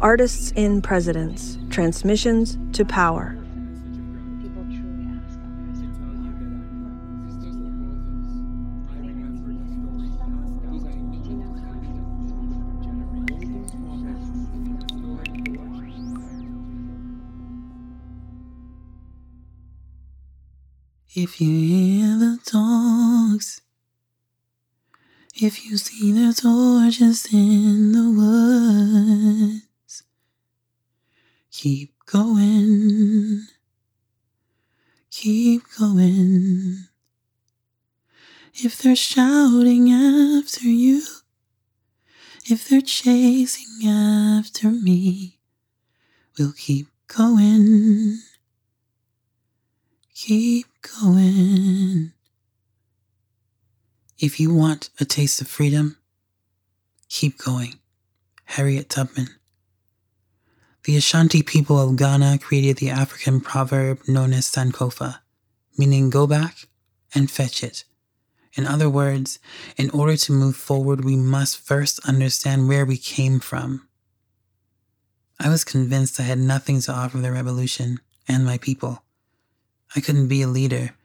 Artists in Presidents Transmissions to Power. If you hear the dogs, if you see the torches in the woods, keep going, keep going. If they're shouting after you, if they're chasing after me, we'll keep going keep going. If you want a taste of freedom, keep going. Harriet Tubman. The Ashanti people of Ghana created the African proverb known as Sankofa, meaning go back and fetch it. In other words, in order to move forward, we must first understand where we came from. I was convinced I had nothing to offer the revolution and my people. I couldn't be a leader,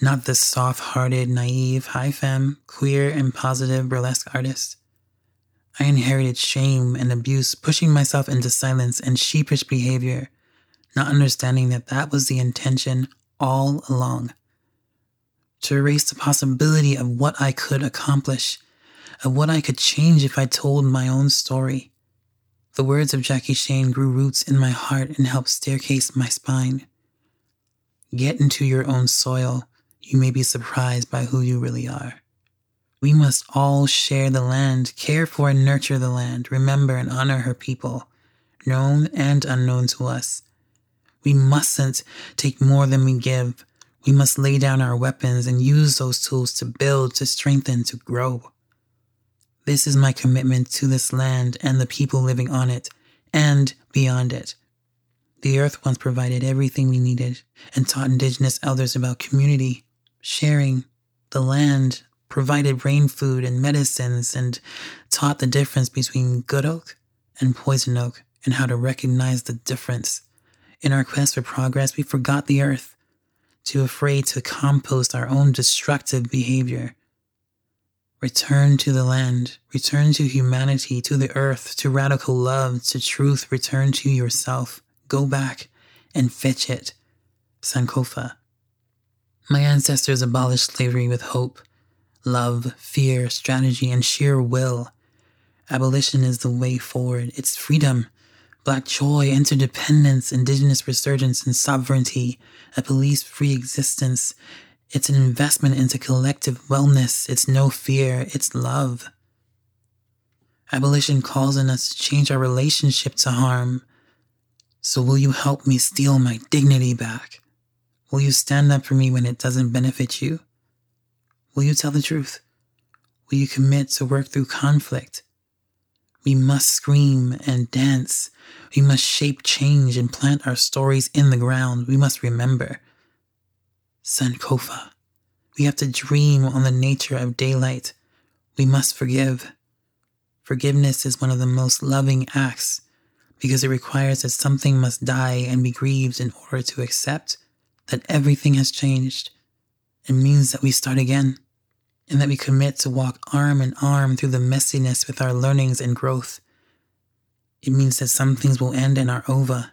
not the soft hearted, naive, high femme, queer, and positive burlesque artist. I inherited shame and abuse, pushing myself into silence and sheepish behavior, not understanding that that was the intention all along. To erase the possibility of what I could accomplish, of what I could change if I told my own story. The words of Jackie Shane grew roots in my heart and helped staircase my spine. Get into your own soil. You may be surprised by who you really are. We must all share the land, care for and nurture the land, remember and honor her people, known and unknown to us. We mustn't take more than we give. We must lay down our weapons and use those tools to build, to strengthen, to grow. This is my commitment to this land and the people living on it and beyond it. The earth once provided everything we needed and taught indigenous elders about community, sharing. The land provided rain food and medicines and taught the difference between good oak and poison oak and how to recognize the difference. In our quest for progress, we forgot the earth, too afraid to compost our own destructive behavior. Return to the land, return to humanity, to the earth, to radical love, to truth, return to yourself. Go back and fetch it. Sankofa. My ancestors abolished slavery with hope, love, fear, strategy, and sheer will. Abolition is the way forward. It's freedom, black joy, interdependence, indigenous resurgence and sovereignty, a police free existence. It's an investment into collective wellness. It's no fear, it's love. Abolition calls on us to change our relationship to harm, so will you help me steal my dignity back? Will you stand up for me when it doesn't benefit you? Will you tell the truth? Will you commit to work through conflict? We must scream and dance. We must shape change and plant our stories in the ground. We must remember. Sankofa. We have to dream on the nature of daylight. We must forgive. Forgiveness is one of the most loving acts because it requires that something must die and be grieved in order to accept that everything has changed. It means that we start again and that we commit to walk arm in arm through the messiness with our learnings and growth. It means that some things will end and are over.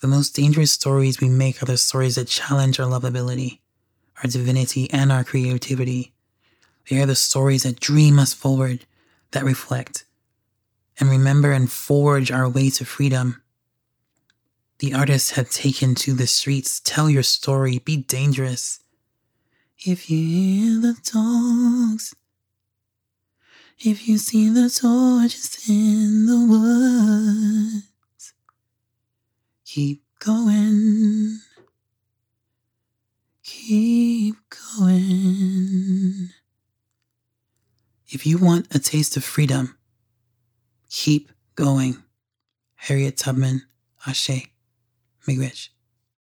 The most dangerous stories we make are the stories that challenge our lovability, our divinity, and our creativity. They are the stories that dream us forward, that reflect, and remember and forge our way to freedom. The artists have taken to the streets. Tell your story. Be dangerous. If you hear the dogs, if you see the torches in the woods, keep going. Keep going. If you want a taste of freedom, Keep going. Harriet Tubman, Ashe, Miigwech.